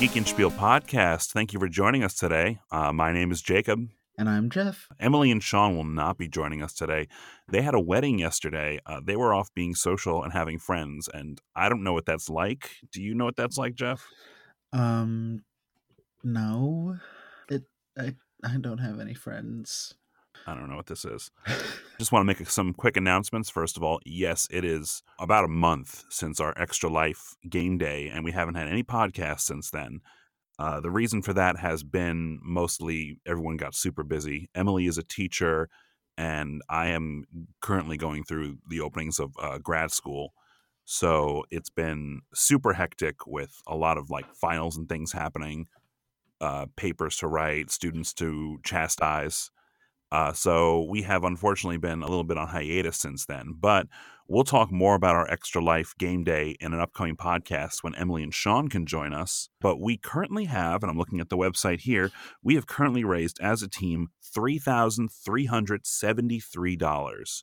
Geek and Spiel podcast. Thank you for joining us today. Uh, my name is Jacob. And I'm Jeff. Emily and Sean will not be joining us today. They had a wedding yesterday. Uh, they were off being social and having friends, and I don't know what that's like. Do you know what that's like, Jeff? Um, no, it. I I don't have any friends. I don't know what this is. Just want to make some quick announcements. First of all, yes, it is about a month since our Extra Life game day, and we haven't had any podcasts since then. Uh, the reason for that has been mostly everyone got super busy. Emily is a teacher, and I am currently going through the openings of uh, grad school. So it's been super hectic with a lot of like finals and things happening, uh, papers to write, students to chastise. Uh, so we have unfortunately been a little bit on hiatus since then, but we'll talk more about our Extra Life game day in an upcoming podcast when Emily and Sean can join us. But we currently have, and I'm looking at the website here, we have currently raised as a team $3,373.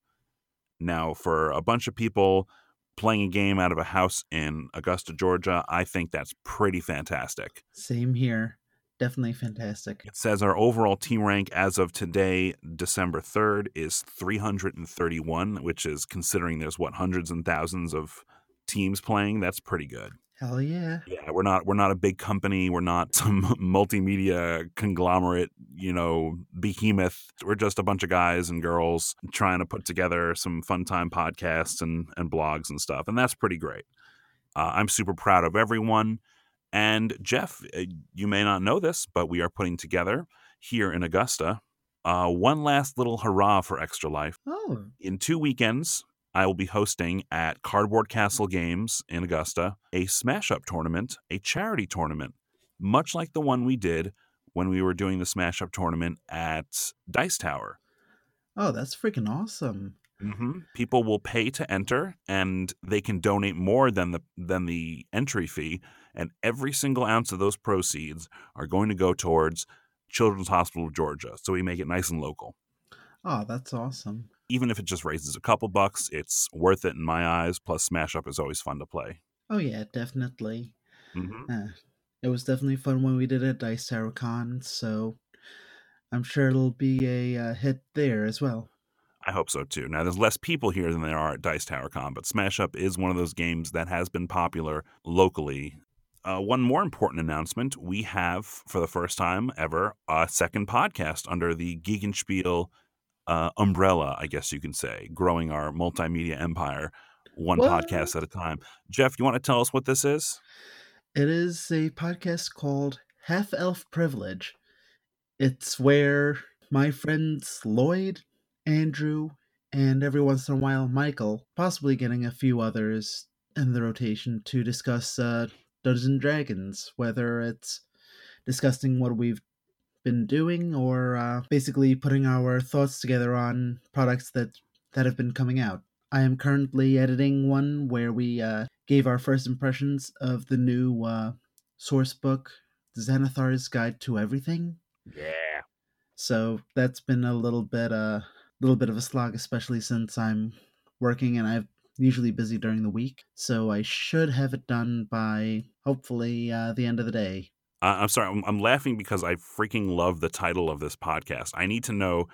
Now, for a bunch of people playing a game out of a house in Augusta, Georgia, I think that's pretty fantastic. Same here definitely fantastic. It says our overall team rank as of today, December 3rd, is 331, which is considering there's what hundreds and thousands of teams playing, that's pretty good. Hell yeah. Yeah, we're not we're not a big company, we're not some multimedia conglomerate, you know, behemoth. We're just a bunch of guys and girls trying to put together some fun time podcasts and and blogs and stuff, and that's pretty great. Uh, I'm super proud of everyone. And Jeff, uh, you may not know this, but we are putting together here in Augusta uh, one last little hurrah for Extra Life. Oh. In two weekends, I will be hosting at Cardboard Castle Games in Augusta a Smash Up tournament, a charity tournament, much like the one we did when we were doing the Smash Up tournament at Dice Tower. Oh, that's freaking awesome. Mm-hmm. People will pay to enter, and they can donate more than the than the entry fee. And every single ounce of those proceeds are going to go towards Children's Hospital of Georgia. So we make it nice and local. Oh, that's awesome. Even if it just raises a couple bucks, it's worth it in my eyes. Plus, Smash Up is always fun to play. Oh yeah, definitely. Mm-hmm. Uh, it was definitely fun when we did it at Dice Tower Con, so I'm sure it'll be a uh, hit there as well. I hope so too. Now, there's less people here than there are at Dice Tower Con, but Smash Up is one of those games that has been popular locally. Uh, one more important announcement we have, for the first time ever, a second podcast under the Geek and Spiel uh, umbrella, I guess you can say, growing our multimedia empire one what? podcast at a time. Jeff, you want to tell us what this is? It is a podcast called Half Elf Privilege. It's where my friends Lloyd, Andrew, and every once in a while Michael, possibly getting a few others in the rotation to discuss uh, Dungeons and Dragons, whether it's discussing what we've been doing or uh, basically putting our thoughts together on products that that have been coming out. I am currently editing one where we uh, gave our first impressions of the new uh, source book, Xanathar's Guide to Everything. Yeah. So that's been a little bit uh little bit of a slog, especially since I'm working and I'm usually busy during the week. So I should have it done by hopefully uh, the end of the day. Uh, I'm sorry, I'm, I'm laughing because I freaking love the title of this podcast. I need to know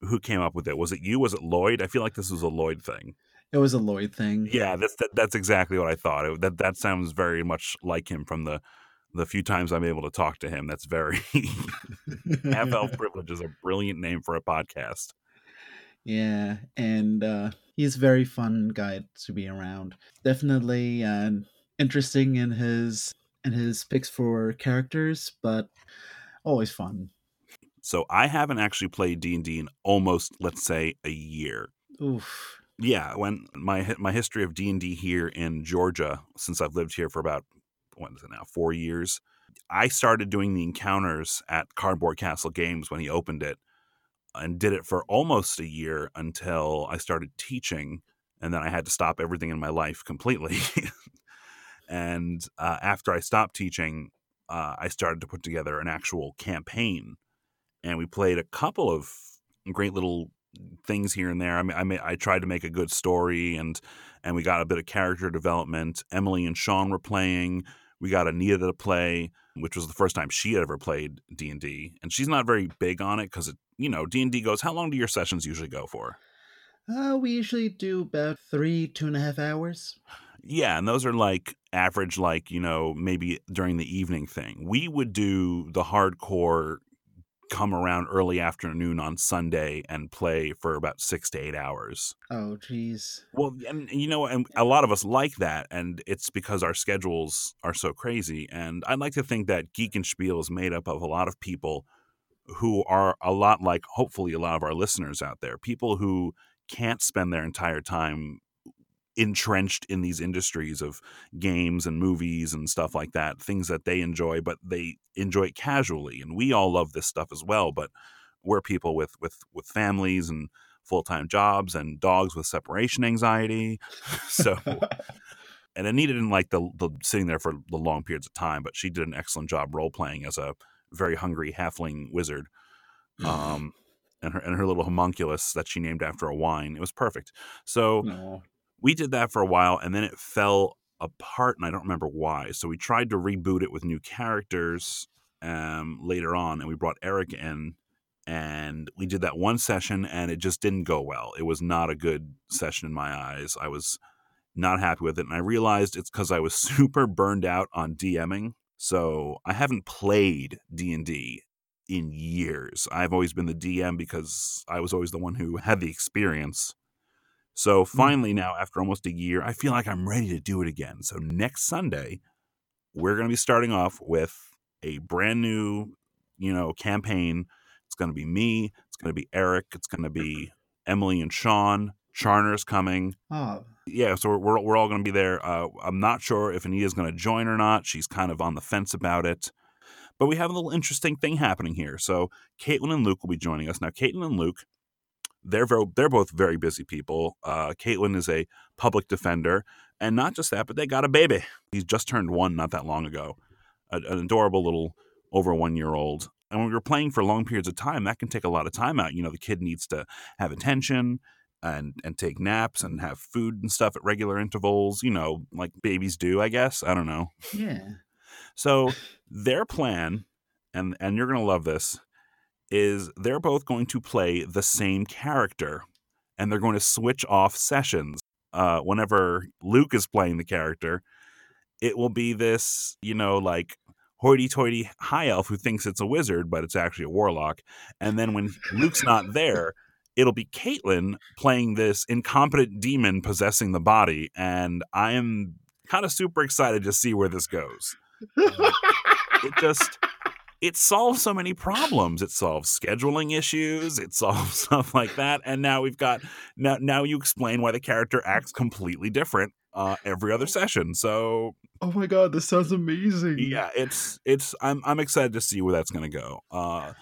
who came up with it. Was it you? Was it Lloyd? I feel like this was a Lloyd thing. It was a Lloyd thing. Yeah, that's that, that's exactly what I thought. It, that that sounds very much like him from the the few times I'm able to talk to him. That's very Half Elf Privilege is a brilliant name for a podcast. Yeah, and uh, he's a very fun guy to be around. Definitely uh, interesting in his in his picks for characters, but always fun. So I haven't actually played D and D in almost, let's say, a year. Oof. Yeah, when my my history of D and D here in Georgia, since I've lived here for about what is it now, four years. I started doing the encounters at Cardboard Castle Games when he opened it, and did it for almost a year until I started teaching, and then I had to stop everything in my life completely. and uh, after I stopped teaching, uh, I started to put together an actual campaign, and we played a couple of great little things here and there. I mean, I, may, I tried to make a good story, and and we got a bit of character development. Emily and Sean were playing. We got Anita to play, which was the first time she had ever played D and D, and she's not very big on it because it, you know, D and D goes. How long do your sessions usually go for? Uh, we usually do about three, two and a half hours. Yeah, and those are like average, like, you know, maybe during the evening thing. We would do the hardcore come around early afternoon on Sunday and play for about six to eight hours. Oh, geez. Well, and you know, and a lot of us like that, and it's because our schedules are so crazy. And I'd like to think that Geek and Spiel is made up of a lot of people who are a lot like, hopefully, a lot of our listeners out there. People who can't spend their entire time entrenched in these industries of games and movies and stuff like that, things that they enjoy, but they enjoy it casually. And we all love this stuff as well, but we're people with with with families and full-time jobs and dogs with separation anxiety. so and Anita didn't like the, the sitting there for the long periods of time, but she did an excellent job role playing as a very hungry halfling wizard. Um, and her and her little homunculus that she named after a wine. It was perfect. So No. We did that for a while and then it fell apart and I don't remember why. So we tried to reboot it with new characters um, later on and we brought Eric in and we did that one session and it just didn't go well. It was not a good session in my eyes. I was not happy with it and I realized it's cuz I was super burned out on DMing. So I haven't played D&D in years. I've always been the DM because I was always the one who had the experience. So finally, now after almost a year, I feel like I'm ready to do it again. So next Sunday, we're going to be starting off with a brand new, you know, campaign. It's going to be me. It's going to be Eric. It's going to be Emily and Sean. Charner's coming. Oh, Yeah, so we're we're, we're all going to be there. Uh, I'm not sure if Anita's going to join or not. She's kind of on the fence about it. But we have a little interesting thing happening here. So Caitlin and Luke will be joining us now. Caitlin and Luke, they're very, they're both very busy people. Uh, Caitlin is a public defender, and not just that, but they got a baby. He's just turned one not that long ago. A, an adorable little over one year old. And when you're playing for long periods of time, that can take a lot of time out. You know, the kid needs to have attention and and take naps and have food and stuff at regular intervals. You know, like babies do, I guess. I don't know. yeah. So their plan, and and you're gonna love this, is they're both going to play the same character, and they're going to switch off sessions. Uh, whenever Luke is playing the character, it will be this, you know, like hoity-toity high elf who thinks it's a wizard, but it's actually a warlock. And then when Luke's not there, it'll be Caitlin playing this incompetent demon possessing the body, and I am kind of super excited to see where this goes it just it solves so many problems. It solves scheduling issues. It solves stuff like that. And now we've got now now you explain why the character acts completely different uh every other session. So Oh my god, this sounds amazing. yeah it's it's i'm i'm excited to see where that's going to go. Uh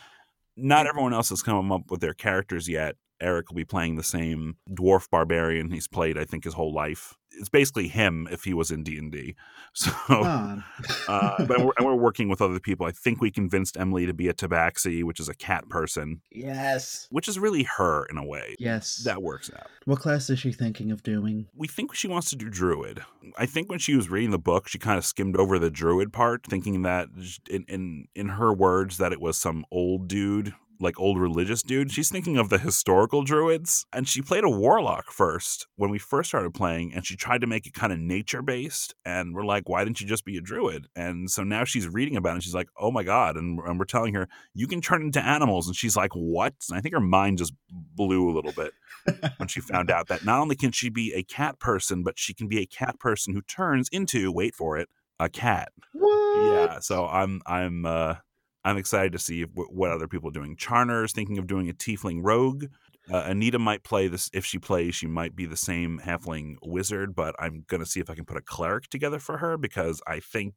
not everyone else has come up with their characters yet. Eric will be playing the same dwarf barbarian he's played i think his whole life it's basically him if he was in d&d so Come on. uh, but we're, and we're working with other people. I think we convinced Emily to be a tabaxi, which is a cat person, yes. which is really her in a way. Yes. That works out. What class is she thinking of doing? We think she wants to do druid. I think when she was reading the book, she kind of skimmed over the druid part, thinking that in in in her words that it was some old dude like old religious dude. She's thinking of the historical druids. And she played a warlock first when we first started playing, and she tried to make it kind of nature based. And we're like, why didn't you just be a druid? And so now she's reading about it, and she's like, oh my God. And, and we're telling her, you can turn into animals. And she's like, what? And I think her mind just blew a little bit when she found out that not only can she be a cat person, but she can be a cat person who turns into, wait for it, a cat. What? Yeah, so I'm I'm uh I'm excited to see w- what other people are doing. Charner's thinking of doing a tiefling rogue. Uh, Anita might play this if she plays. She might be the same halfling wizard, but I'm gonna see if I can put a cleric together for her because I think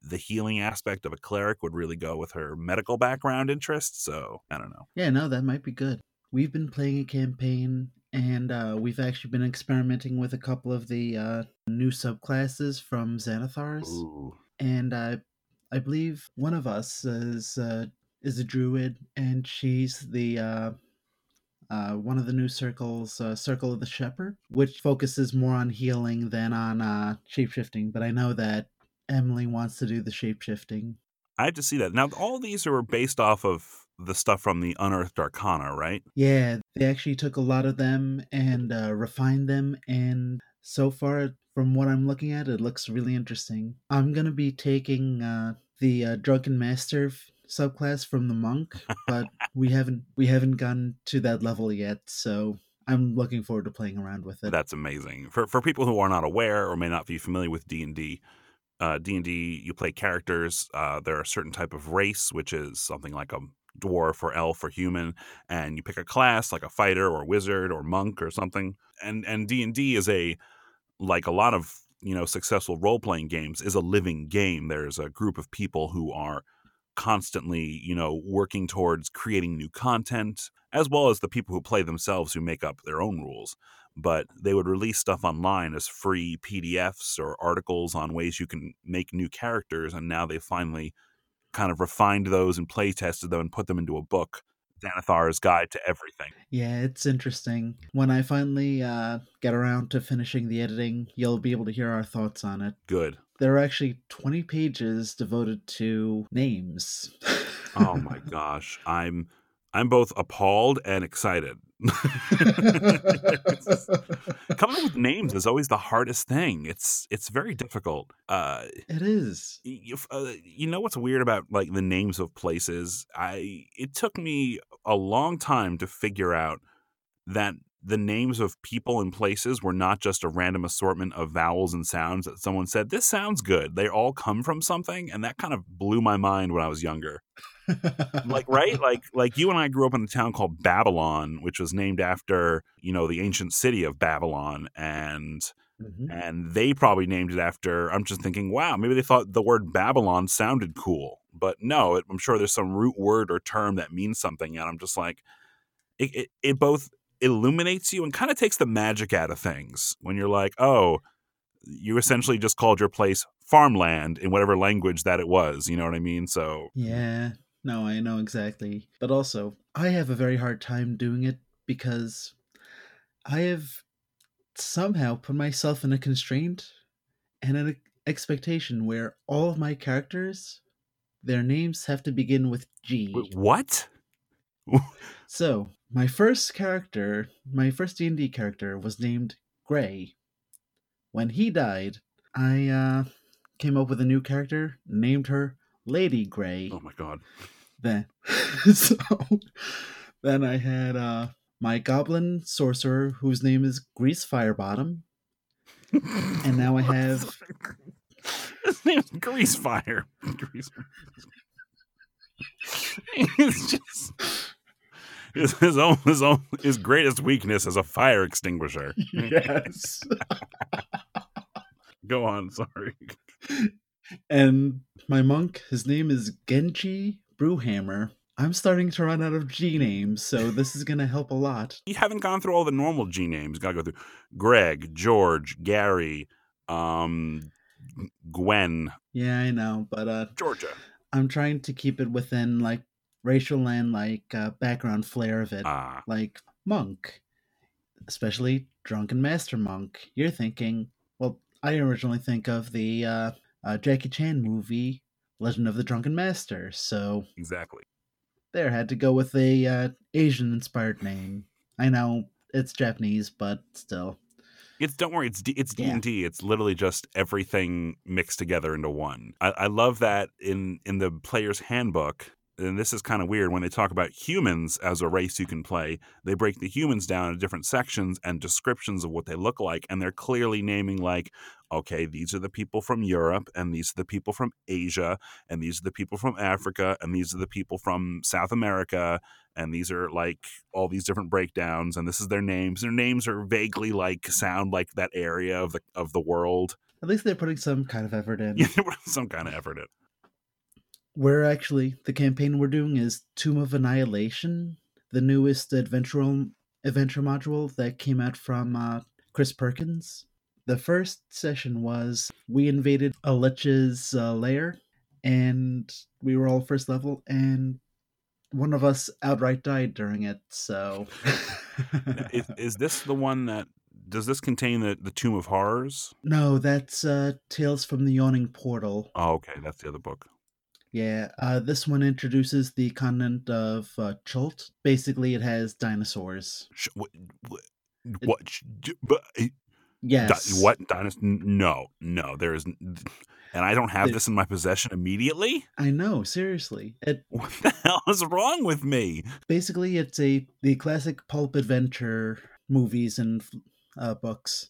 the healing aspect of a cleric would really go with her medical background interests. So I don't know. Yeah, no, that might be good. We've been playing a campaign and uh, we've actually been experimenting with a couple of the uh, new subclasses from Xanathars. Ooh. And uh, I believe one of us is uh, is a druid, and she's the uh, uh, one of the new circles, uh, Circle of the Shepherd, which focuses more on healing than on uh, shapeshifting. But I know that Emily wants to do the shapeshifting. I have to see that. Now, all these are based off of the stuff from the Unearthed Arcana, right? Yeah, they actually took a lot of them and uh, refined them. And so far, from what I'm looking at, it looks really interesting. I'm going to be taking uh, the uh, Drunken Master f- subclass from the monk, but we haven't we haven't gotten to that level yet. So I'm looking forward to playing around with it. That's amazing. For for people who are not aware or may not be familiar with D and D, uh, D and D, you play characters. Uh, there are a certain type of race, which is something like a dwarf or elf or human, and you pick a class like a fighter or wizard or monk or something. And and D and D is a like a lot of you know successful role playing games is a living game. There's a group of people who are constantly you know working towards creating new content as well as the people who play themselves who make up their own rules but they would release stuff online as free PDFs or articles on ways you can make new characters. And now they finally kind of refined those and play tested them and put them into a book. Xanathar's Guide to Everything. Yeah, it's interesting. When I finally uh, get around to finishing the editing, you'll be able to hear our thoughts on it. Good. There are actually 20 pages devoted to names. Oh my gosh. I'm I'm both appalled and excited. Coming up with names is always the hardest thing. It's it's very difficult. Uh, it is. you, uh, you know what's weird about like the names of places? I it took me a long time to figure out that the names of people and places were not just a random assortment of vowels and sounds that someone said this sounds good. They all come from something, and that kind of blew my mind when I was younger like right like like you and i grew up in a town called babylon which was named after you know the ancient city of babylon and Mhm. and they probably named it after i'm just thinking wow maybe they thought the word babylon sounded cool but no it, i'm sure there's some root word or term that means something and i'm just like it, it, it both illuminates you and kind of takes the magic out of things when you're like oh you essentially just called your place farmland in whatever language that it was you know what i mean so Yeah, no, I know exactly. But also, I have a very hard time doing it because I have somehow put myself in a constraint and an expectation where all of my characters, their names have to begin with G. Wait, what So, my first character, my first D&D character was named Gray. When he died, I uh, came up with a new character, named her Lady Gray. Oh my god. Then, so then I had uh, my goblin sorcerer, whose name is Grease Firebottom. And now I have- His name's Grease Fire. Grease. It's just his, his own his own his greatest weakness is a fire extinguisher. Yes. Go on, sorry. and my monk, his name is Genji Brewhammer. I'm starting to run out of G names, so this is going to help a lot. You haven't gone through all the normal G names. Gotta go through Greg, George, Gary, um, Gwen, Yeah, I know, but uh, Georgia. I'm trying to keep it within like racial and like uh, background flair of it. Ah, like monk, especially drunken master monk. You're thinking, well, I originally think of the uh, uh, Jackie Chan movie, Legend of the Drunken Master. So exactly. there had to go with a uh, Asian inspired name. I know it's Japanese, but still. It's don't worry. It's D, it's D and D. It's literally just everything mixed together into one. I, I love that in in the player's handbook. And this is kind of weird when they talk about humans as a race you can play. They break the humans down into different sections and descriptions of what they look like, and they're clearly naming like, okay, these are the people from Europe, and these are the people from Asia, and these are the people from Africa, and these are the people from South America, and these are like all these different breakdowns and this is their names their names are vaguely like sound like that area of the of the world At least they're putting some kind of effort in. yeah some kind of effort in We're actually the campaign we're doing is Tomb of Annihilation, the newest adventure adventure module that came out from uh, Chris Perkins. The first session was we invaded a lich's uh, lair, and we were all first level, and one of us outright died during it. So is, is this the one that Does this contain the, the Tomb of Horrors? No, that's uh, Tales from the Yawning Portal. Oh, okay, that's the other book. Yeah, uh, this one introduces the continent of uh, Chult. Basically, it has dinosaurs. Sh- what? What? what sh- but, eh, Yes. di- what? Dinos- n- no, no. There is, and I don't have There- this in my possession immediately. I know. Seriously, it What the hell is wrong with me? basically it's a the classic pulp adventure movies and uh, books.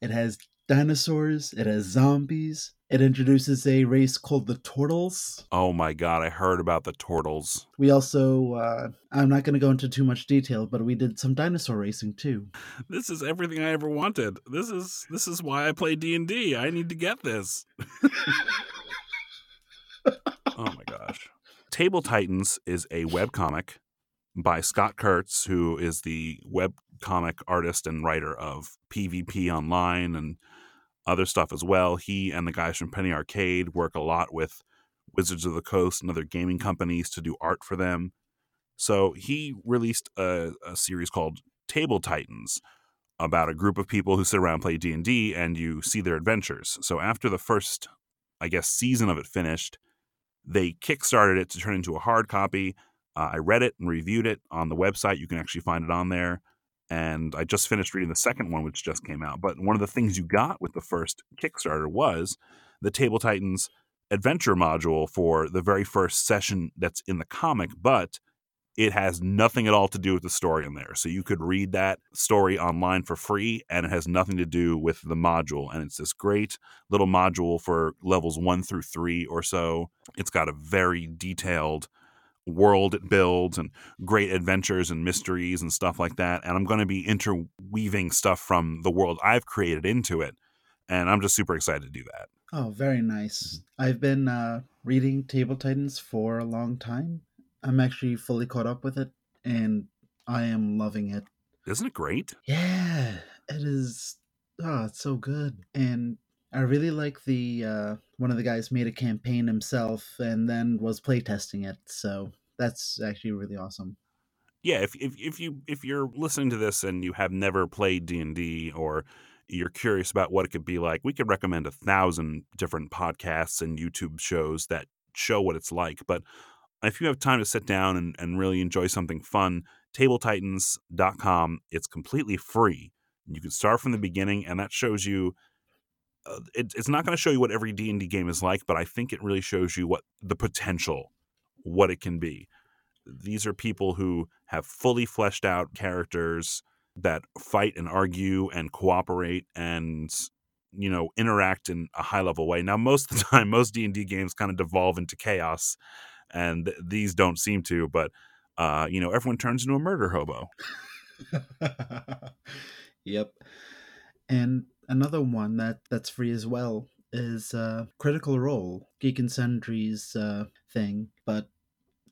It has dinosaurs. It has zombies. It introduces a race called the Tortles. Oh my god, I heard about the turtles. We also, uh, I'm not going to go into too much detail, but we did some dinosaur racing too. This is everything I ever wanted. This is this is why I play D and D. I need to get this. oh my gosh. Table Titans is a webcomic by Scott Kurtz, who is the web comic artist and writer of PvP Online and other stuff as well. He and the guys from Penny Arcade work a lot with Wizards of the Coast and other gaming companies to do art for them. So he released a, a series called Table Titans about a group of people who sit around and play D&D and you see their adventures. So after the first I guess season of it finished, they kickstarted it to turn into a hard copy. Uh, I read it and reviewed it on the website. You can actually find it on there. And I just finished reading the second one, which just came out. But one of the things you got with the first Kickstarter was the Table Titans adventure module for the very first session that's in the comic, but it has nothing at all to do with the story in there. So you could read that story online for free, and it has nothing to do with the module. And it's this great little module for levels one through three or so. It's got a very detailed world it builds and great adventures and mysteries and stuff like that. And I'm going to be interweaving stuff from the world I've created into it. And I'm just super excited to do that. Oh, very nice. I've been uh, reading Table Titans for a long time. I'm actually fully caught up with it, and I am loving it. Isn't it great? Yeah, it is. Oh, it's so good. And I really like the uh, one of the guys made a campaign himself and then was playtesting it. So that's actually really awesome. yeah if, if if you if you're listening to this and you have never played d&d or you're curious about what it could be like we could recommend a thousand different podcasts and youtube shows that show what it's like but if you have time to sit down and, and really enjoy something fun tabletitans.com it's completely free you can start from the beginning and that shows you uh, it, it's not going to show you what every d&d game is like but i think it really shows you what the potential what it can be. These are people who have fully fleshed out characters that fight and argue and cooperate and you know interact in a high level way. Now most of the time most d&d games kind of devolve into chaos and th- these don't seem to but uh, you know everyone turns into a murder hobo. Yep. And another one that that's free as well is uh, Critical Role, Geek and Sundry's uh, thing, but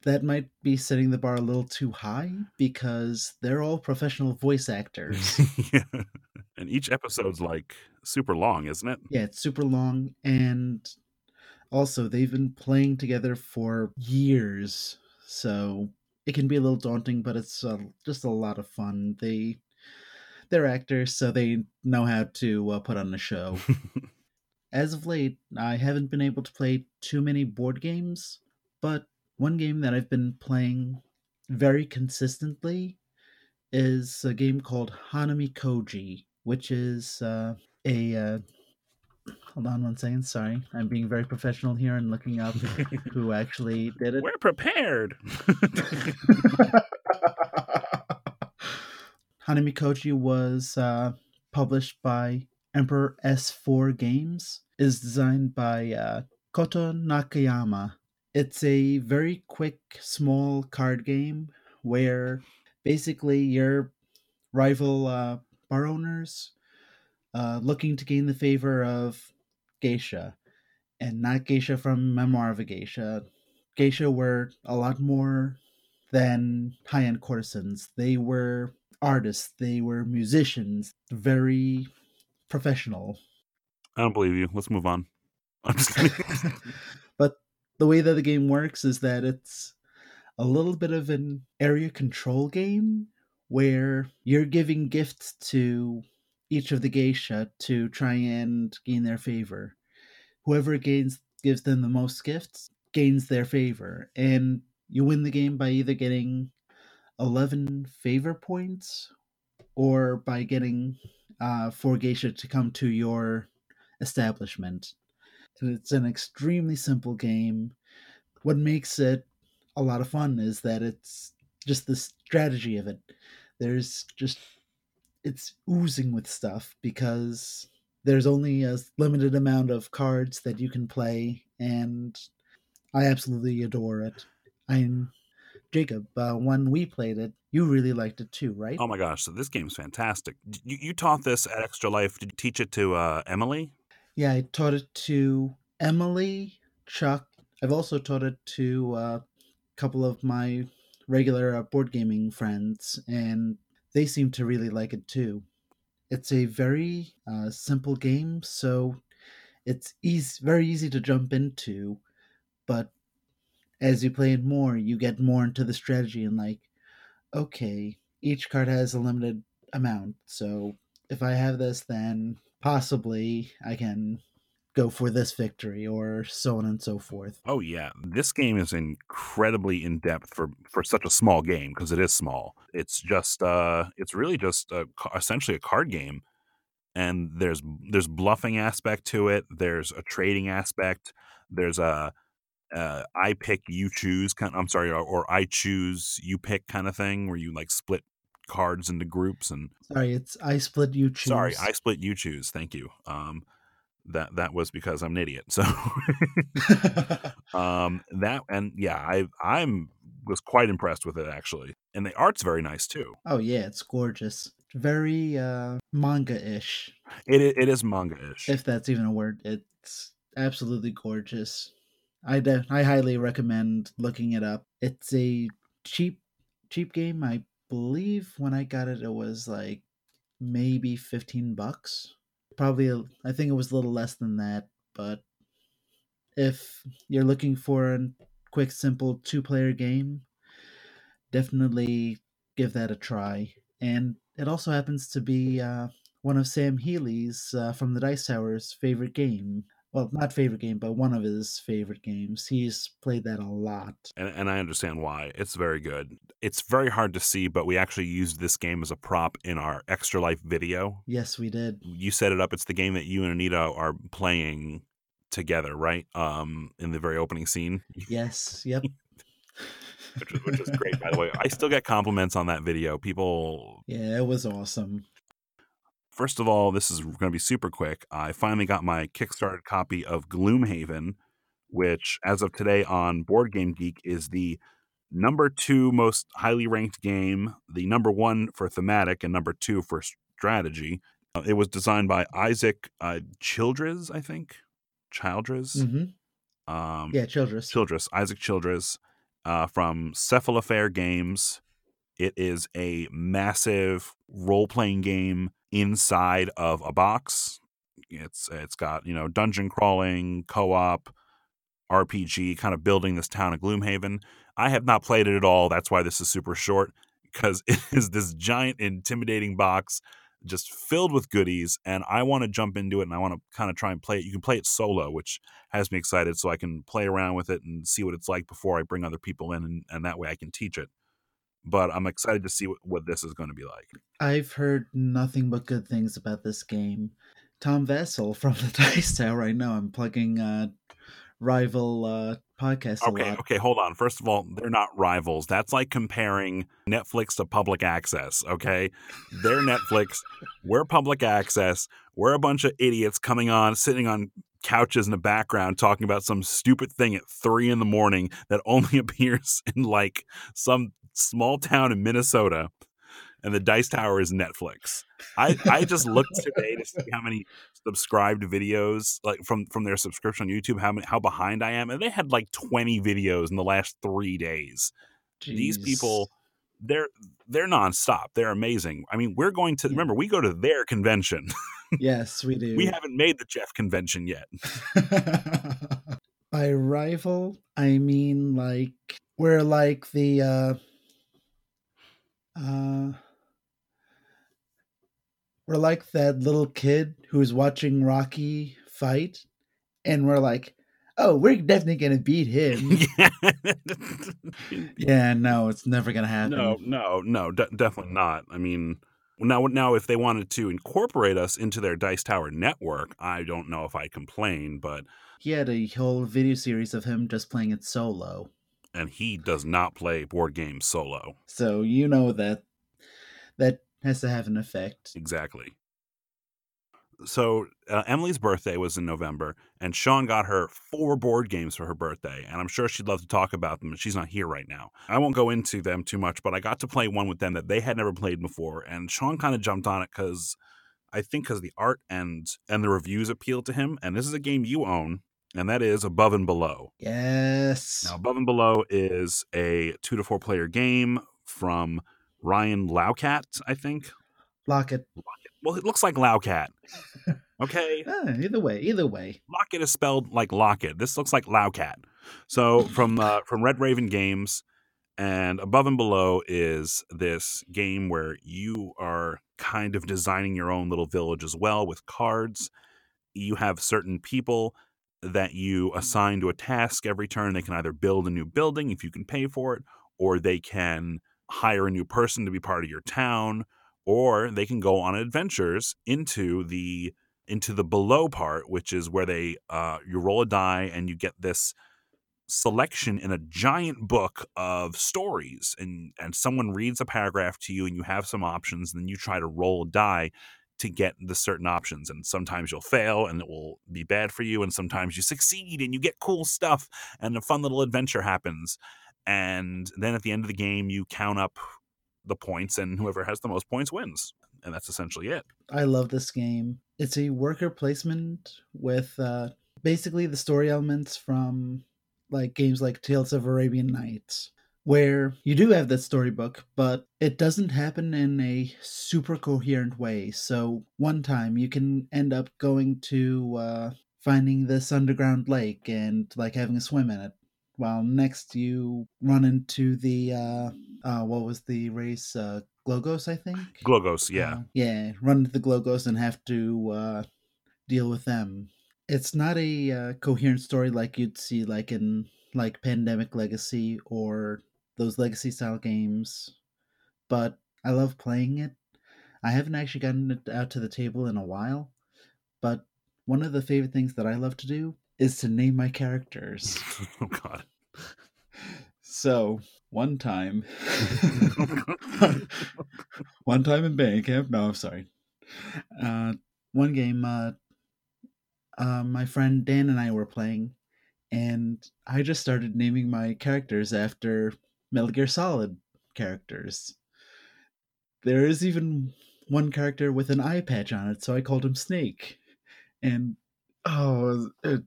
that might be setting the bar a little too high because they're all professional voice actors. Yeah. and each episode's like super long isn't it yeah, it's super long, and also they've been playing together for years, so it can be a little daunting, but it's uh, just a lot of fun. They they're actors, so they know how to uh, put on a show. As of late, I haven't been able to play too many board games, but one game that I've been playing very consistently is a game called Hanami Koji, which is uh, a. Uh, hold on one second. Sorry, I'm being very professional here and looking up who actually did it. we're prepared Hanami Koji was uh, published by Emperor S4 Games. Is designed by uh, Kota Nakayama. It's a very quick, small card game where basically your rival uh, bar owners uh, looking to gain the favor of geisha, and not geisha from Memoir of a Geisha. Geisha were a lot more than high end courtesans. They were artists, they were musicians, very professional. i don't believe you let's move on i'm just kidding but the way that the game works is that it's a little bit of an area control game where you're giving gifts to each of the geisha to try and gain their favor. Whoever gains gives them the most gifts gains their favor, and you win the game by either getting 11 favor points or by getting uh, four geisha to come to your establishment. It's an extremely simple game. What makes it a lot of fun is that it's just the strategy of it. There's just it's oozing with stuff because there's only a limited amount of cards that you can play, and I absolutely adore it. I'm Jacob. Uh, when we played it, you really liked it too, right? Oh my gosh! So this game's fantastic. You, you taught this at Extra Life. Did you teach it to uh, Emily? Yeah, I taught it to Emily, Chuck. I've also taught it to uh, a couple of my regular uh, board gaming friends, and they seem to really like it too. It's a very uh, simple game, so it's easy, very easy to jump into. But as you play it more, you get more into the strategy and like, okay, each card has a limited amount, so if I have this, then possibly I can go for this victory or so on and so forth. Oh yeah, this game is incredibly in depth for for such a small game because it is small. It's just uh it's really just a, essentially a card game. And there's there's bluffing aspect to it. There's a trading aspect. There's a uh, I pick, you choose kind. Of, I'm sorry, or, or I choose, you pick kind of thing, where you like split cards into groups and. Sorry, it's I split, you choose. Sorry, I split, you choose. Thank you. Um, that that was because I'm an idiot. So, um, that and yeah, I I'm was quite impressed with it actually, and the art's very nice too. Oh yeah, it's gorgeous. Very uh, manga-ish. It it is manga-ish, if that's even a word. It's absolutely gorgeous. I de- I highly recommend looking it up. It's a cheap cheap game. I believe when I got it, it was like maybe fifteen bucks. Probably, I think it was a little less than that. But if you're looking for a quick, simple two player game, definitely give that a try. And it also happens to be uh, one of Sam Healey's uh, from the Dice Tower's favorite game well, not favorite game, but one of his favorite games. He's played that a lot. And, and I understand why. It's very good. It's very hard to see, but we actually used this game as a prop in our Extra Life video. Yes, we did. You set it up. It's the game that you and Anita are playing together, right? Um, in the very opening scene. Yes. Yep. which, is, which is great, by the way. I still get compliments on that video. People. Yeah, it was awesome. First of all, this is going to be super quick. I finally got my Kickstarter copy of Gloomhaven, which, as of today on Board Game Geek, is the number two most highly ranked game, the number one for thematic, and number two for strategy. Uh, it was designed by Isaac uh, Childres, I think. Childres? Mm-hmm. Um, yeah, Childres. Childres. Isaac Childres uh, from Cephalofair Games. It is a massive role playing game inside of a box. It's it's got you know dungeon crawling, co op, RPG, kind of building this town of Gloomhaven. I have not played it at all. That's why this is super short because it is this giant, intimidating box just filled with goodies and I want to jump into it and I want to kind of try and play it. You can play it solo, which has me excited so I can play around with it and see what it's like before I bring other people in and, and that way I can teach it but I'm excited to see what, what this is going to be like. I've heard nothing but good things about this game. Tom Vasel from the Dice Tower. I know I'm plugging uh, rival uh, podcast. Okay, okay, hold on. First of all, they're not rivals. That's like comparing Netflix to public access. Okay, they're Netflix. we're public access. We're a bunch of idiots coming on, sitting on couches in the background talking about some stupid thing at three in the morning that only appears in like some small town in Minnesota, and the Dice Tower is Netflix. I, I just looked today to see how many subscribed videos like from from their subscription on YouTube, how many how behind I am, and they had like twenty videos in the last three days. Jeez. These people, they're they're nonstop. They're amazing. I mean, we're going to remember we go to their convention. Yes, we do. we haven't made the Jeff convention yet. By rival, I mean like we're like the uh uh, We're like that little kid who's watching Rocky fight, and we're like, oh, we're definitely going to beat him. yeah, no, it's never going to happen. No, no, no, de- definitely not. I mean, now, now, if they wanted to incorporate us into their Dice Tower network, I don't know if I'd complain, but he had a whole video series of him just playing it solo, and he does not play board games solo. So you know that that has to have an effect. Exactly so uh, Emily's birthday was in November, and Sean got her four board games for her birthday, and I'm sure she'd love to talk about them, but she's not here right now. I won't go into them too much, but I got to play one with them that they had never played before, and Sean kind of jumped on it because I think because the art and and the reviews appealed to him, and this is a game you own, and that is Above and Below. Yes. Now, Above and Below is a two to four player game from Ryan Laukat, I think. Lockett. Well, it looks like Laukat. Okay. Ah, either way, either way. Locket is spelled like Locket. This looks like Laukat. So from uh, from Red Raven Games, and above and below is this game where you are kind of designing your own little village as well with cards. You have certain people that you assign to a task every turn. They can either build a new building if you can pay for it, or they can hire a new person to be part of your town, or they can go on adventures into the into the below part, which is where they uh, you roll a die and you get this selection in a giant book of stories and and someone reads a paragraph to you and you have some options and then you try to roll a die to get the certain options and sometimes you'll fail and it will be bad for you and sometimes you succeed and you get cool stuff and a fun little adventure happens and then at the end of the game you count up the points, and whoever has the most points wins. And that's essentially it. I love this game. It's a worker placement with uh, basically the story elements from like games like Tales of Arabian Nights, where you do have that storybook, but it doesn't happen in a super coherent way. So one time you can end up going to uh, finding this underground lake and like having a swim in it while next you run into the uh, uh what was the race uh glogos i think? Glogos yeah. Uh, yeah run into the glogos and have to uh deal with them. It's not a uh, coherent story like you'd see like in like pandemic legacy or those legacy style games but i love playing it i haven't actually gotten it out to the table in a while but one of the favorite things that i love to do is to name my characters. oh God. So one time, one time in Bandcamp. No, I'm sorry. Uh, one game, uh, uh, my friend Dan and I were playing, and I just started naming my characters after Metal Gear Solid characters. There is even one character with an eye patch on it, so I called him Snake. And oh, it,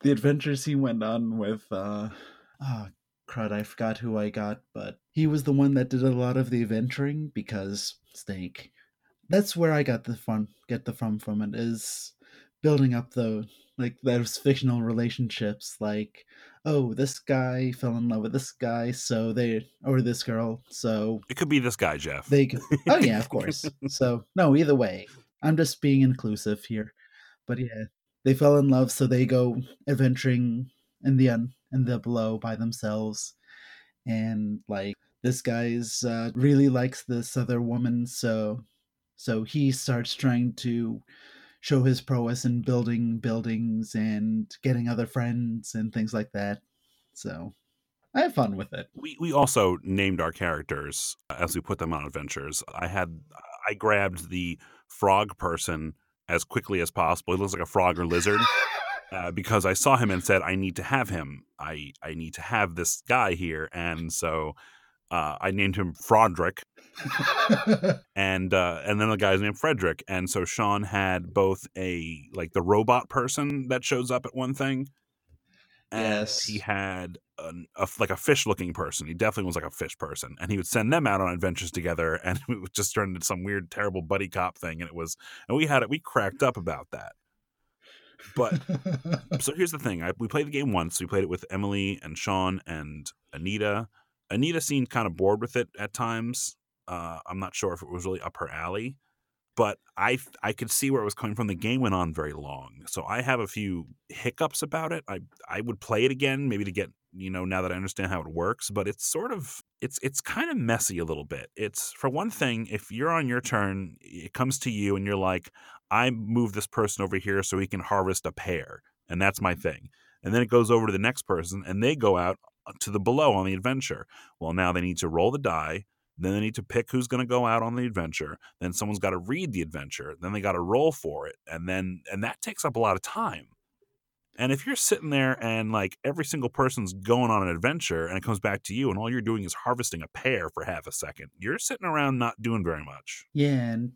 the adventures he went on with uh oh crud i forgot who i got but he was the one that did a lot of the adventuring because snake that's where i got the fun get the fun from it is building up the like those fictional relationships like oh this guy fell in love with this guy so they or this girl so it could be this guy jeff. they could, oh yeah of course. So no either way i'm just being inclusive here. But yeah they fell in love, so they go adventuring in the un- in the below by themselves, and like this guy's uh, really likes this other woman, so so he starts trying to show his prowess in building buildings and getting other friends and things like that. So I have fun with it. We we also named our characters as we put them on adventures. I had I grabbed the frog person as quickly as possible. He looks like a frog or lizard. Uh, because I saw him and said, "I need to have him. I I need to have this guy here." And so uh, I named him Frodrick, and uh, and then the guy's named Frederick. And so Sean had both a like the robot person that shows up at one thing, and yes. he had an, a, like a fish looking person. He definitely was like a fish person, and he would send them out on adventures together, and it would just turn into some weird, terrible buddy cop thing. And it was, and we had it, we cracked up about that. But so here's the thing: I, we played the game once. We played it with Emily and Sean and Anita. Anita seemed kind of bored with it at times. Uh, I'm not sure if it was really up her alley. but I I could see where it was coming from. The game went on very long, so I have a few hiccups about it. I I would play it again, maybe to get you know now that I understand how it works. But it's sort of it's it's kind of messy a little bit. It's for one thing, if you're on your turn, it comes to you, and you're like, I move this person over here so he can harvest a pear, and that's my thing. And then it goes over to the next person, and they go out to the below on the adventure. Well, now they need to roll the die then they need to pick who's going to go out on the adventure. Then someone's got to read the adventure. Then they got to roll for it, and then and that takes up a lot of time. And if you're sitting there and like every single person's going on an adventure and it comes back to you and all you're doing is harvesting a pear for half a second, you're sitting around not doing very much. Yeah, and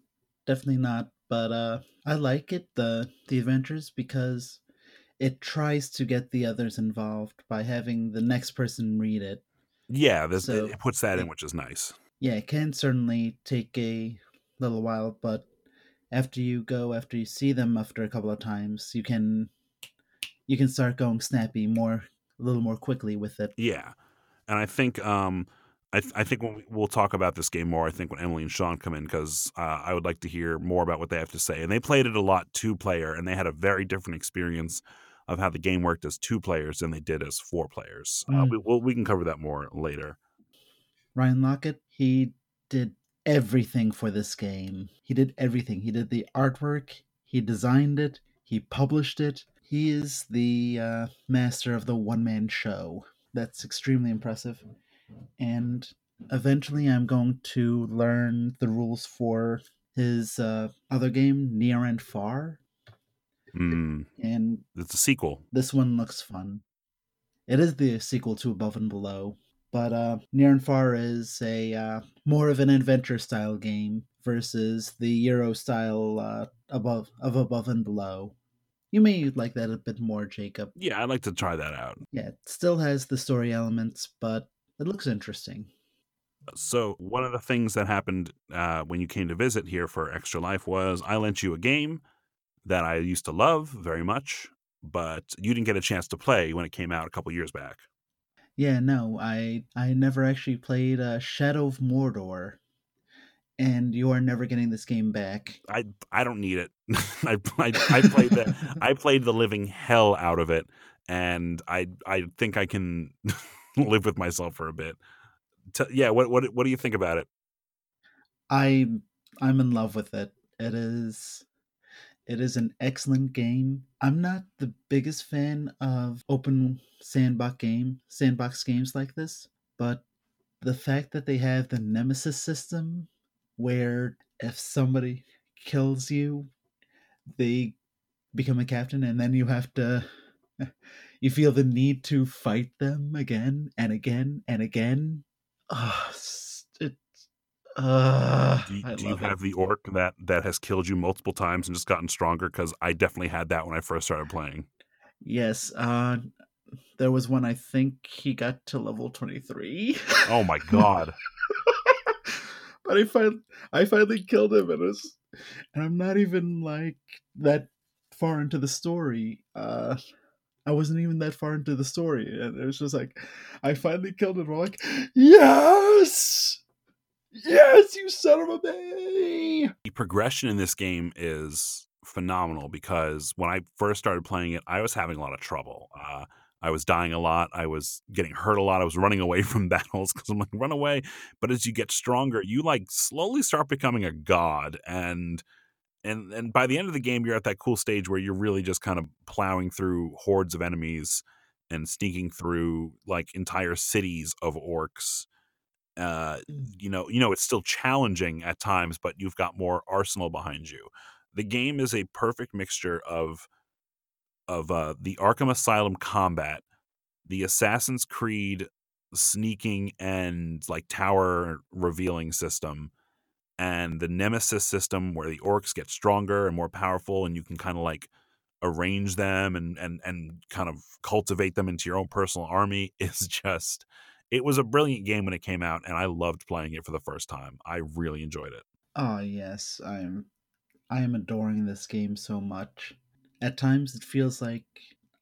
definitely not. But uh I like it, the the adventures, because it tries to get the others involved by having the next person read it. Yeah, so, it puts that in, which is nice yeah, it can certainly take a little while, but after you go, after you see them after a couple of times, you can you can start going snappy more a little more quickly with it. Yeah, and I think um, I, th- I think when we, will talk about this game more, I think when Emily and Sean come in, because uh, I would like to hear more about what they have to say. And they played it a lot two player, and they had a very different experience of how the game worked as two players than they did as four players. Uh, mm. Uh, we, we'll, we can cover that more later. Ryan Laukat, he did everything for this game. He did everything. He did the artwork, he designed it, he published it. He is the uh, master of the one man show. That's extremely impressive. And eventually, I'm going to learn the rules for his uh, other game, Near and Far. Mm. And it's a sequel. This one looks fun. It is the sequel to Above and Below. But uh, Near and Far is a uh, more of an adventure style game versus the Euro style uh, above of Above and Below. You may like that a bit more, Jacob. Yeah, I'd like to try that out. Yeah, it still has the story elements, but it looks interesting. So, one of the things that happened uh, when you came to visit here for Extra Life was I lent you a game that I used to love very much, but you didn't get a chance to play when it came out a couple years back. Yeah, no, I I never actually played uh, Shadow of Mordor, and you are never getting this game back. I I don't need it. I, I I played the I played the living hell out of it, and I I think I can live with myself for a bit. T- yeah, what what what do you think about it? I I'm in love with it. It is it is an excellent game. I'm not the biggest fan of open sandbox game sandbox games like this, but the fact that they have the nemesis system where if somebody kills you, they become a captain and then you have to you feel the need to fight them again and again and again. Oh, uh, do, do you have it. the orc that that has killed you multiple times and just gotten stronger? Because I definitely had that when I first started playing. Yes, uh, there was one. I think he got to level twenty three. Oh my god! but I finally, I finally killed him, and it was, and I'm not even like that far into the story. Uh, I wasn't even that far into the story, and it was just like, I finally killed him. I'm like, yes. Yes, you son of a bay! The progression in this game is phenomenal because when I first started playing it, I was having a lot of trouble. Uh, I was dying a lot. I was getting hurt a lot. I was running away from battles because I'm like, run away. But as you get stronger, you like slowly start becoming a god. And and and by the end of the game, you're at that cool stage where you're really just kind of plowing through hordes of enemies and sneaking through like entire cities of orcs uh, you know, you know, it's still challenging at times, but you've got more arsenal behind you. The game is a perfect mixture of of uh, the Arkham Asylum combat, the Assassin's Creed sneaking and like tower revealing system, and the Nemesis system where the orcs get stronger and more powerful, and you can kind of like arrange them and and and kind of cultivate them into your own personal army is just it was a brilliant game when it came out, and I loved playing it for the first time. I really enjoyed it. Oh yes, I'm I am adoring this game so much. At times it feels like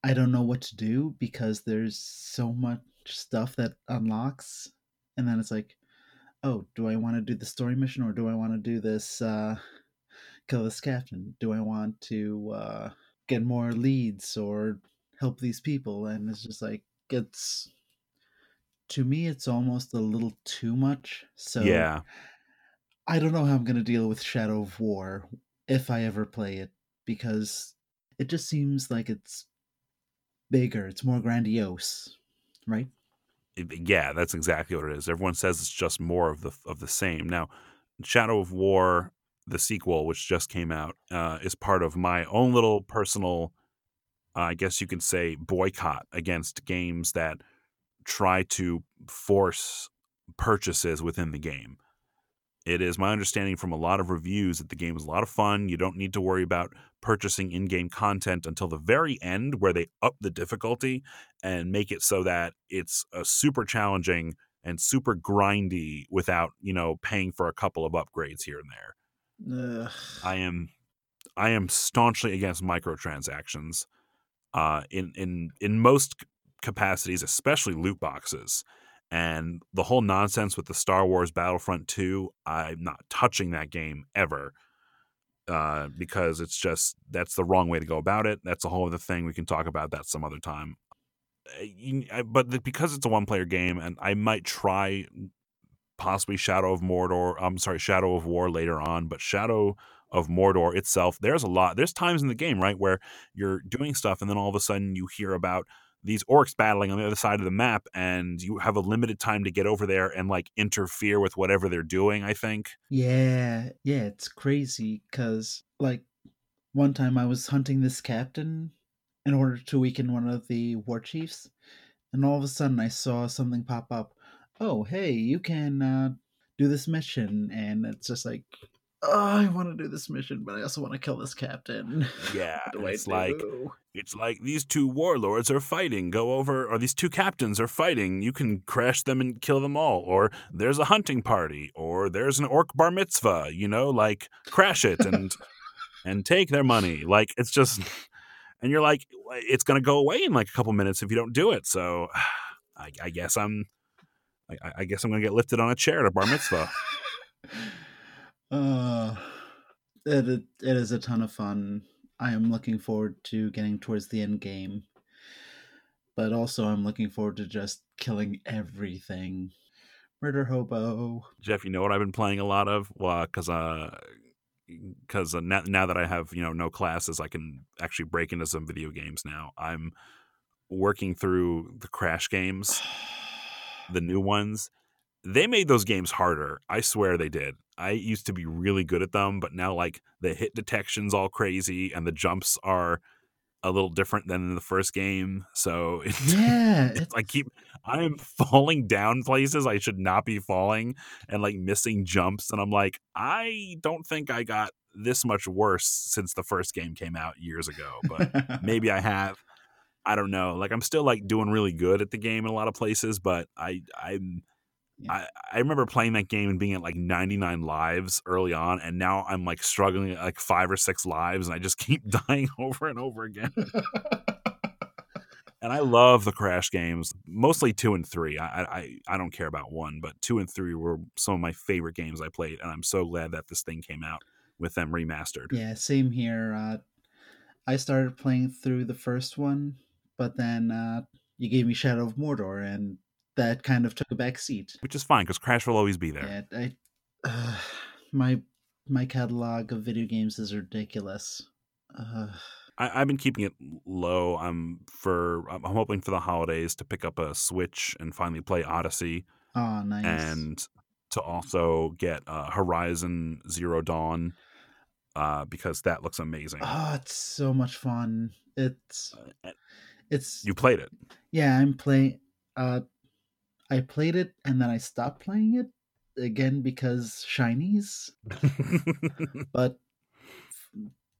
I don't know what to do because there's so much stuff that unlocks and then it's like, oh, do I want to do the story mission or do I want to do this uh kill this captain? Do I want to uh, get more leads or help these people? And it's just like it's to me, it's almost a little too much. So yeah, I don't know how I'm going to deal with Shadow of War if I ever play it because it just seems like it's bigger, it's more grandiose, right? yeah, that's exactly what it is. Everyone says it's just more of the of the same. Now, Shadow of War, the sequel, which just came out, uh, is part of my own little personal, uh, I guess you could say, boycott against games that try to force purchases within the game. It is my understanding from a lot of reviews that the game is a lot of fun. You don't need to worry about purchasing in game content until the very end, where they up the difficulty and make it so that it's a super challenging and super grindy without, you know, paying for a couple of upgrades here and there. Ugh. I am I am staunchly against microtransactions. Uh, in in in most capacities, especially loot boxes. And the whole nonsense with the Star Wars Battlefront 2, I'm not touching that game ever. Uh, because it's just that's the wrong way to go about it. That's a whole other thing. We can talk about that some other time. Uh, but because it's a one-player game, and I might try possibly Shadow of Mordor. I'm sorry, Shadow of War later on, but Shadow of Mordor itself, there's a lot. There's times in the game, right, where you're doing stuff, and then all of a sudden you hear about these orcs battling on the other side of the map and you have a limited time to get over there and like interfere with whatever they're doing i think Yeah, yeah, it's crazy because, like, one time I was hunting this captain in order to weaken one of the war chiefs, and all of a sudden I saw something pop up. Oh, hey, you can uh, do this mission, and it's just like, oh, I want to do this mission, but I also want to kill this captain. yeah do it's like? It's like these two warlords are fighting. Go over or these two captains are fighting. You can crash them and kill them all. Or there's a hunting party. Or there's an orc bar mitzvah you know like crash it and and take their money. Like it's just and you're like it's going to go away in like a couple minutes if you don't do it. So i, I guess i'm I, I guess i'm going to get lifted on a chair at a bar mitzvah. Uh, it it is a ton of fun. I am looking forward to getting towards the end game, but also I'm looking forward to just killing everything. Murder hobo. Jeff, you know what I've been playing a lot of? Well, because uh, because uh, now, now that I have you know no classes, I can actually break into some video games now. I'm working through the Crash games, the new ones. They made those games harder. I swear they did. I used to be really good at them, but now like the hit detection's all crazy and the jumps are a little different than in the first game. So it's, Yeah, it's it's I keep I am falling down places I should not be falling and like missing jumps and I'm like I don't think I got this much worse since the first game came out years ago but maybe I have I don't know like I'm still like doing really good at the game in a lot of places but I I'm Yeah. I, I remember playing that game and being at like 99 lives early on and now I'm like struggling at like 5 or 6 lives and I just keep dying over and over again and I love the Crash games, mostly two and three. I, I I don't care about one, but two and three were some of my favorite games I played, and I'm so glad that this thing came out with them remastered. yeah, same here. Uh, I started playing through the first one, but then uh, you gave me Shadow of Mordor, and that kind of took a back seat. Which is fine because Crash will always be there. Yeah, I, uh, my my catalog of video games is ridiculous. Uh, I, I've been keeping it low. I'm for I'm hoping for the holidays to pick up a Switch and finally play Odyssey, oh, nice. and to also get uh, Horizon Zero Dawn, uh, because that looks amazing. oh, it's so much fun. It's Uh, it's you played it. yeah. I'm playing. Uh, I played it and then I stopped playing it again because shinies. But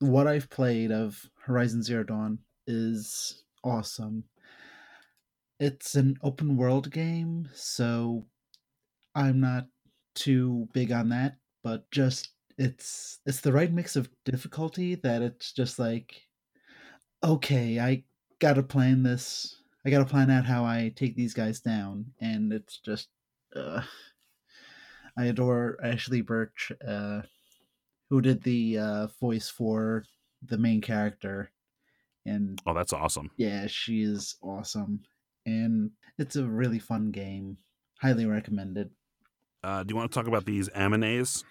what I've played of Horizon Zero Dawn is awesome. It's an open world game, so I'm not too big on that, but just it's it's the right mix of difficulty that it's just like okay, I got to plan this. I got to plan out how I take these guys down and it's just uh I adore Ashly Burch uh who did the uh, voice for the main character, and Oh, that's awesome. yeah, she is awesome, and it's a really fun game. Highly recommended. Uh, do you want to talk about these animes?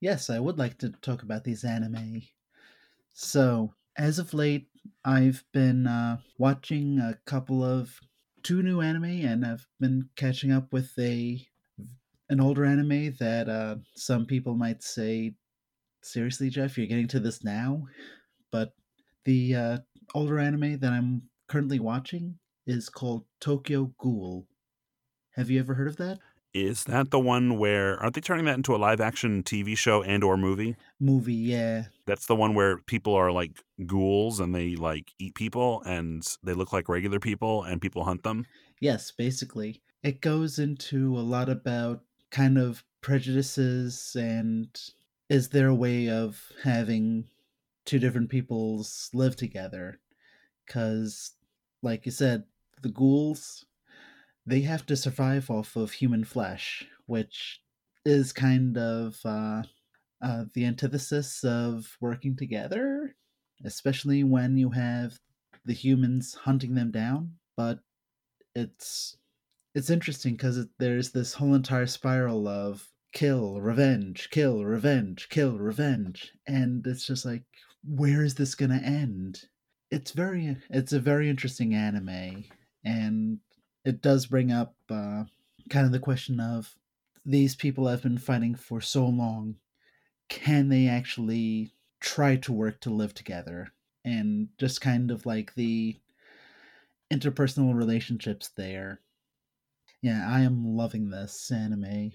Yes, I would like to talk about these anime. So, as of late, I've been uh, watching a couple of two new anime, and I've been catching up with a an older anime that uh, some people might say, "Seriously, Jeff, you're getting to this now?" But the uh, older anime that I'm currently watching is called Tokyo Ghoul. Have you ever heard of that Is that the one where aren't they turning that into a live action TV show and or movie? movie? Yeah, That's the one where people are like ghouls and they like eat people and they look like regular people and people hunt them. Yes, basically. It goes into a lot about kind of prejudices and is there a way of having two different peoples live together? Because, like you said, the ghouls, they have to survive off of human flesh, which is kind of uh, uh, the antithesis of working together, especially when you have the humans hunting them down. But it's it's interesting because it, there's this whole entire spiral of kill, revenge, kill, revenge, kill, revenge, and it's just like, where is this gonna end? It's very, it's a very interesting anime, and it does bring up uh, kind of the question of these people have been fighting for so long. Can they actually try to work to live together? And just kind of like the interpersonal relationships there. Yeah, I am loving this anime.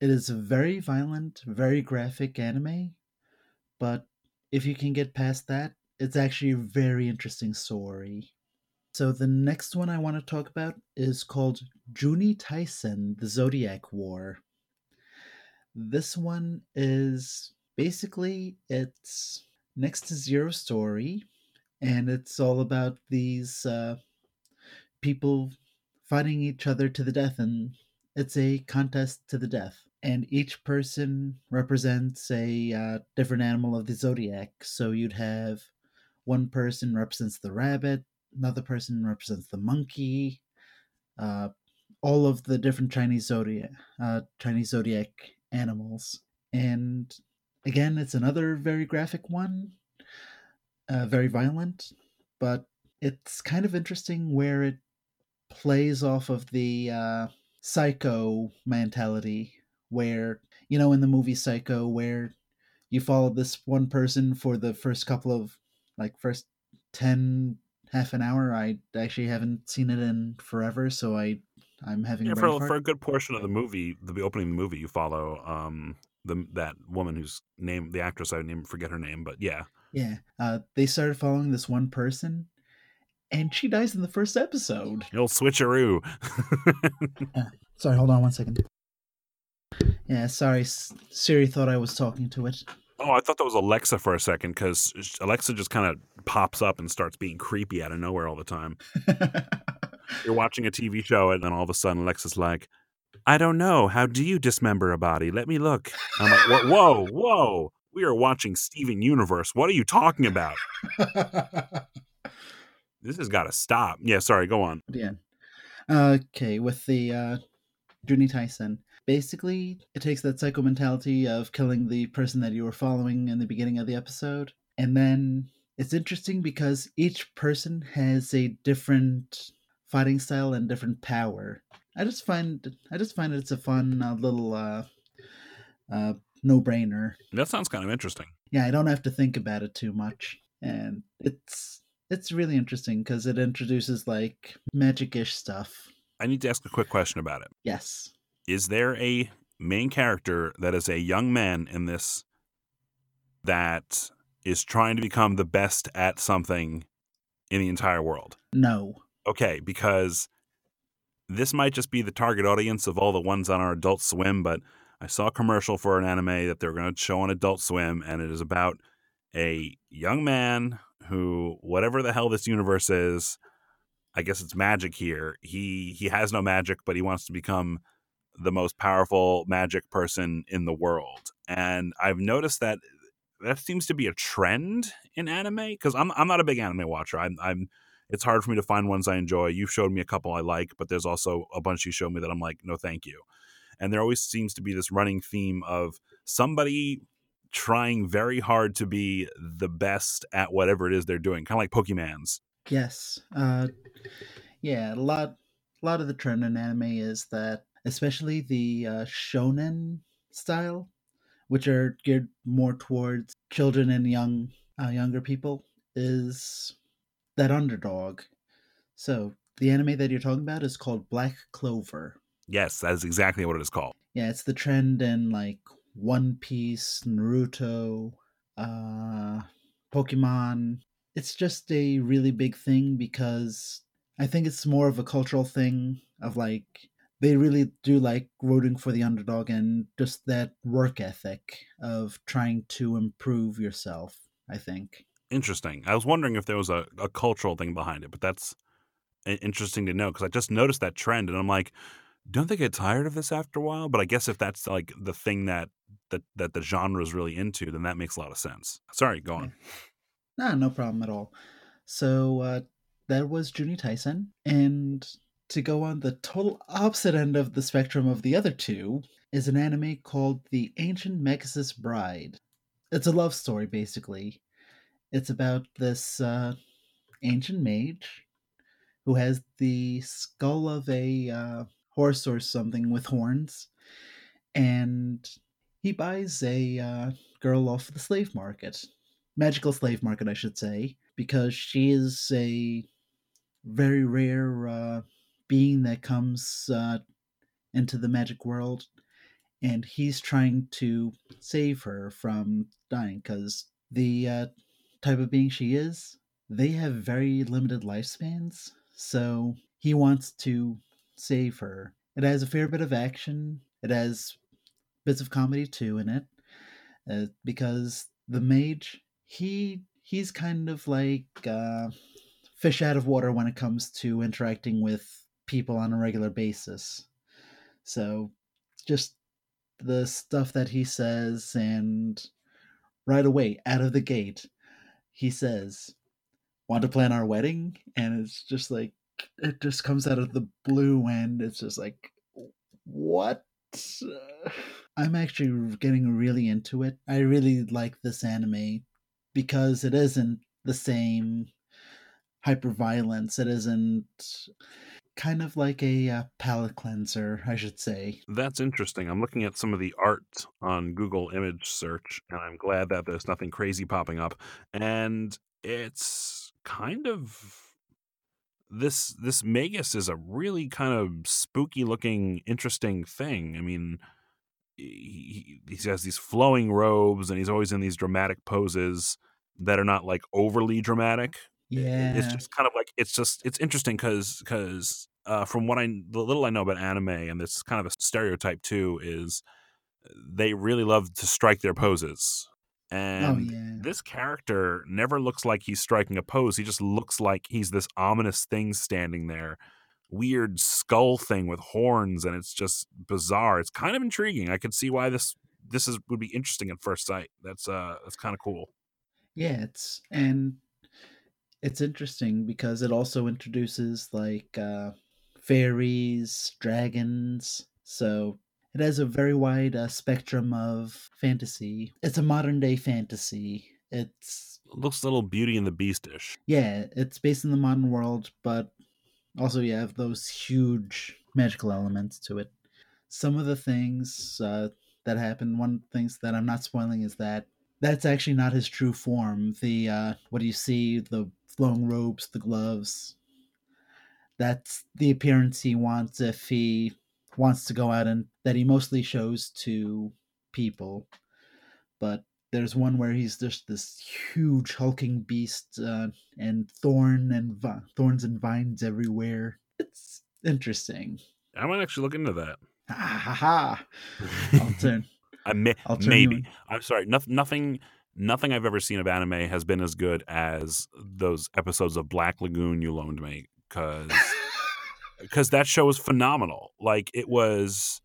It is a very violent, very graphic anime, but if you can get past that, it's actually a very interesting story. So the next one I want to talk about is called Juni Taisen: The Zodiac War. This one is basically it's next to Zero Story, and it's all about these uh, people fighting each other to the death, and it's a contest to the death. And each person represents a uh, different animal of the zodiac. So you'd have one person represents the rabbit, another person represents the monkey, uh, all of the different Chinese zodiac uh, Chinese zodiac animals. And again, it's another very graphic one, uh, very violent, but it's kind of interesting where it plays off of the uh, psycho mentality, where you know in the movie Psycho, where you follow this one person for the first couple of like first 10 half an hour. I actually haven't seen it in forever so i i'm having Yeah, a for, for a good portion of the movie, the opening of the movie, you follow um the that woman whose name the actress I name forget her name, but yeah, yeah uh they started following this one person and she dies in the first episode. You'll switcheroo. sorry hold on one second. Yeah sorry siri thought i was talking to it oh, I thought that was Alexa for a second because Alexa just kind of pops up and starts being creepy out of nowhere all the time. You're watching a TV show and then all of a sudden Alexa's like, "I don't know. How do you dismember a body? Let me look." I'm like, "Whoa, whoa, whoa! We are watching Steven Universe. What are you talking about? This has got to stop." Yeah, sorry. Go on. yeah okay with the uh Juni Taisen. Basically, it takes that psycho mentality of killing the person that you were following in the beginning of the episode. And then it's interesting because each person has a different fighting style and different power. I just find I just find it's a fun uh, little uh, uh, no-brainer. That sounds kind of interesting. Yeah, I don't have to think about it too much, and it's it's really interesting because it introduces like magic-ish stuff. I need to ask a quick question about it. Yes. Is there a main character that is a young man in this that is trying to become the best at something in the entire world? No. Okay, because this might just be the target audience of all the ones on our Adult Swim, but I saw a commercial for an anime that they're going to show on Adult Swim, and it is about a young man who, whatever the hell this universe is, I guess it's magic here. He he has no magic, but he wants to become the most powerful magic person in the world. And I've noticed that that seems to be a trend in anime because I'm I'm not a big anime watcher. I'm I'm it's hard for me to find ones I enjoy. You've showed me a couple I like, but there's also a bunch you showed me that I'm like, no, thank you. And there always seems to be this running theme of somebody trying very hard to be the best at whatever it is they're doing, kind of like Pokemans. Yes. Uh, yeah, a lot, a lot of the trend in anime is that, especially the uh, shonen style, which are geared more towards children and young, uh, younger people, is that underdog. So the anime that you're talking about is called Black Clover. Yes, that is exactly what it is called. Yeah, it's the trend in like One Piece, Naruto, uh, Pokemon. It's just a really big thing because I think it's more of a cultural thing of like they really do like rooting for the underdog and just that work ethic of trying to improve yourself, I think. Interesting. I was wondering if there was a, a cultural thing behind it, but that's interesting to know because I just noticed that trend and I'm like, don't they get tired of this after a while? But I guess if that's like the thing that that that the genre is really into, then that makes a lot of sense. Sorry, go on. Nah, no problem at all. So uh, that was Juni Taisen, and to go on the total opposite end of the spectrum of the other two is an anime called The Ancient Magus' Bride. It's a love story, basically. It's about this uh, ancient mage who has the skull of a uh, horse or something with horns, and he buys a uh, girl off the slave market, magical slave market, I should say, because she is a very rare uh, being that comes uh, into the magic world, and he's trying to save her from dying because the uh, type of being she is, they have very limited lifespans. So he wants to save her. It has a fair bit of action. It has bits of comedy too in it, uh, because the mage he he's kind of like uh, fish out of water when it comes to interacting with people on a regular basis. So just the stuff that he says and right away out of the gate he says want to plan our wedding? And it's just like it just comes out of the blue and it's just like what? I'm actually getting really into it. I really like this anime because it isn't the same hyper violence it isn't kind of like a uh, palate cleanser i should say that's interesting i'm looking at some of the art on google image search and i'm glad that there's nothing crazy popping up and it's kind of this this Magus is a really kind of spooky looking, interesting thing. I mean, he, he has these flowing robes and he's always in these dramatic poses that are not like overly dramatic. Yeah, it's just kind of like it's just it's interesting because because uh, from what I the little I know about anime and this kind of a stereotype too is they really love to strike their poses Oh, and oh, yeah. this character never looks like he's striking a pose. He just looks like he's this ominous thing standing there. Weird skull thing with horns, and it's just bizarre. It's kind of intriguing. I could see why this this is would be interesting at first sight. That's uh that's kind of cool. Yeah, it's and it's interesting because it also introduces like uh fairies, dragons. So it has a very wide uh, spectrum of fantasy. It's a modern day fantasy. It's it looks a little Beauty and the Beastish. Yeah, it's based in the modern world, but also you have those huge magical elements to it. Some of the things uh, that happen, one of the things that I'm not spoiling is that that's actually not his true form. The uh, what do you see? The flowing robes, the gloves. That's the appearance he wants if he wants to go out and that he mostly shows to people. But there's one where he's just this huge hulking beast uh, and thorn and vi- thorns and vines everywhere. It's interesting. I might actually look into that. Ha ha ha! I'll turn. I may, I'll turn maybe. I'm sorry. Nothing. Nothing. Nothing I've ever seen of anime has been as good as those episodes of Black Lagoon you loaned me. Because because that show was phenomenal. Like it was,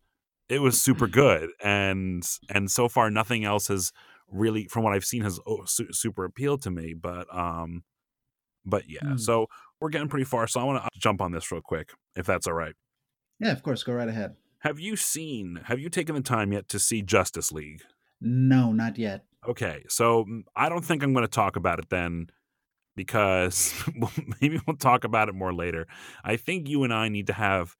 it was super good, and and so far nothing else has really, from what I've seen, has oh, su- super appealed to me. But um, but yeah, Hmm. so we're getting pretty far. So I want to jump on this real quick, if that's all right. Yeah, of course. Go right ahead. Have you seen? Have you taken the time yet to see Justice League? No, not yet. Okay, so mm, I don't think I'm going to talk about it then because maybe we'll talk about it more later. I think you and I need to have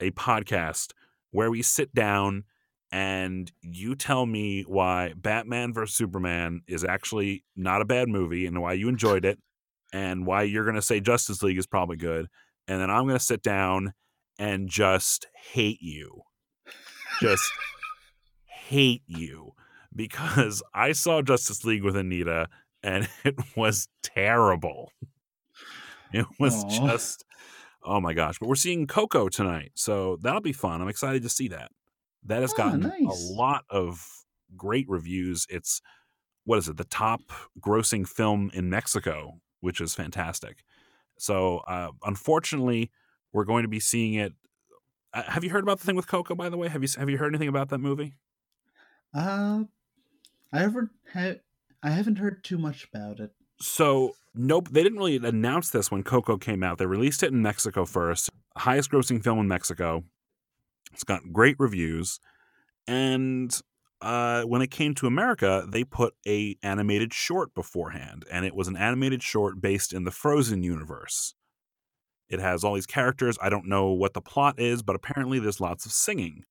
a podcast where we sit down and you tell me why Batman vs Superman is actually not a bad movie and why you enjoyed it and why you're going to say Justice League is probably good and then I'm going to sit down and just hate you. Just hate you because I saw Justice League with Anita and it was terrible. It was Aw. just oh my gosh. But we're seeing Coco tonight, so that'll be fun. I'm excited to see that. That has Ah, gotten nice. a lot of great reviews. It's what is it? The top grossing film in Mexico, which is fantastic. So, uh, unfortunately, we're going to be seeing it. Uh, have you heard about the thing with Coco? By the way, have you have you heard anything about that movie? Uh, I haven't ha- I haven't heard too much about it. So nope, they didn't really announce this when Coco came out. They released it in Mexico first, highest grossing film in Mexico. It's got great reviews, and uh, when it came to America, they put a animated short beforehand, and it was an animated short based in the Frozen universe. It has all these characters. I don't know what the plot is, but apparently there's lots of singing.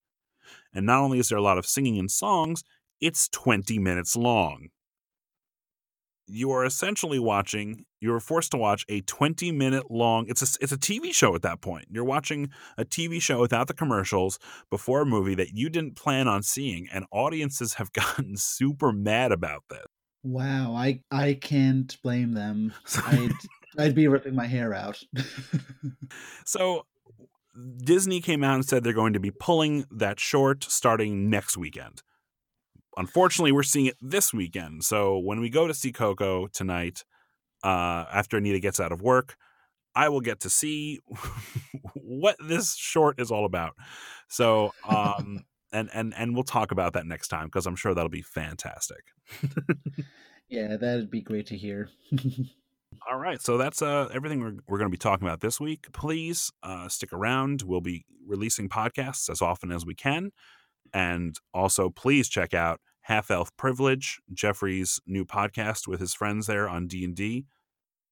And not only is there a lot of singing and songs, it's 20 minutes long you are essentially watching you are forced to watch a 20 minute long it's a it's a TV show at that point you're watching a TV show without the commercials before a movie that you didn't plan on seeing and audiences have gotten super mad about this Wow, I I can't blame them. I'd I'd be ripping my hair out. so Disney came out and said they're going to be pulling that short starting next weekend unfortunately we're seeing it this weekend so when we go to see Coco tonight uh, after Anita gets out of work I will get to see what this short is all about. So, um, and and and we'll talk about that next time because I'm sure that'll be fantastic. yeah, that'd be great to hear. All right, so that's uh, everything we're, we're going to be talking about this week. Please uh, stick around. We'll be releasing podcasts as often as we can, and also please check out Half Elf Privilege, Jeffrey's new podcast with his friends there on D and D.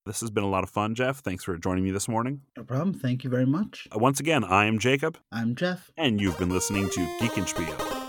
This has been a lot of fun, Jeff. Thanks for joining me this morning. no problem. Thank you very much. Uh, Once again, I am Jacob, I'm Jeff. and you've been listening to Geek and Spiel.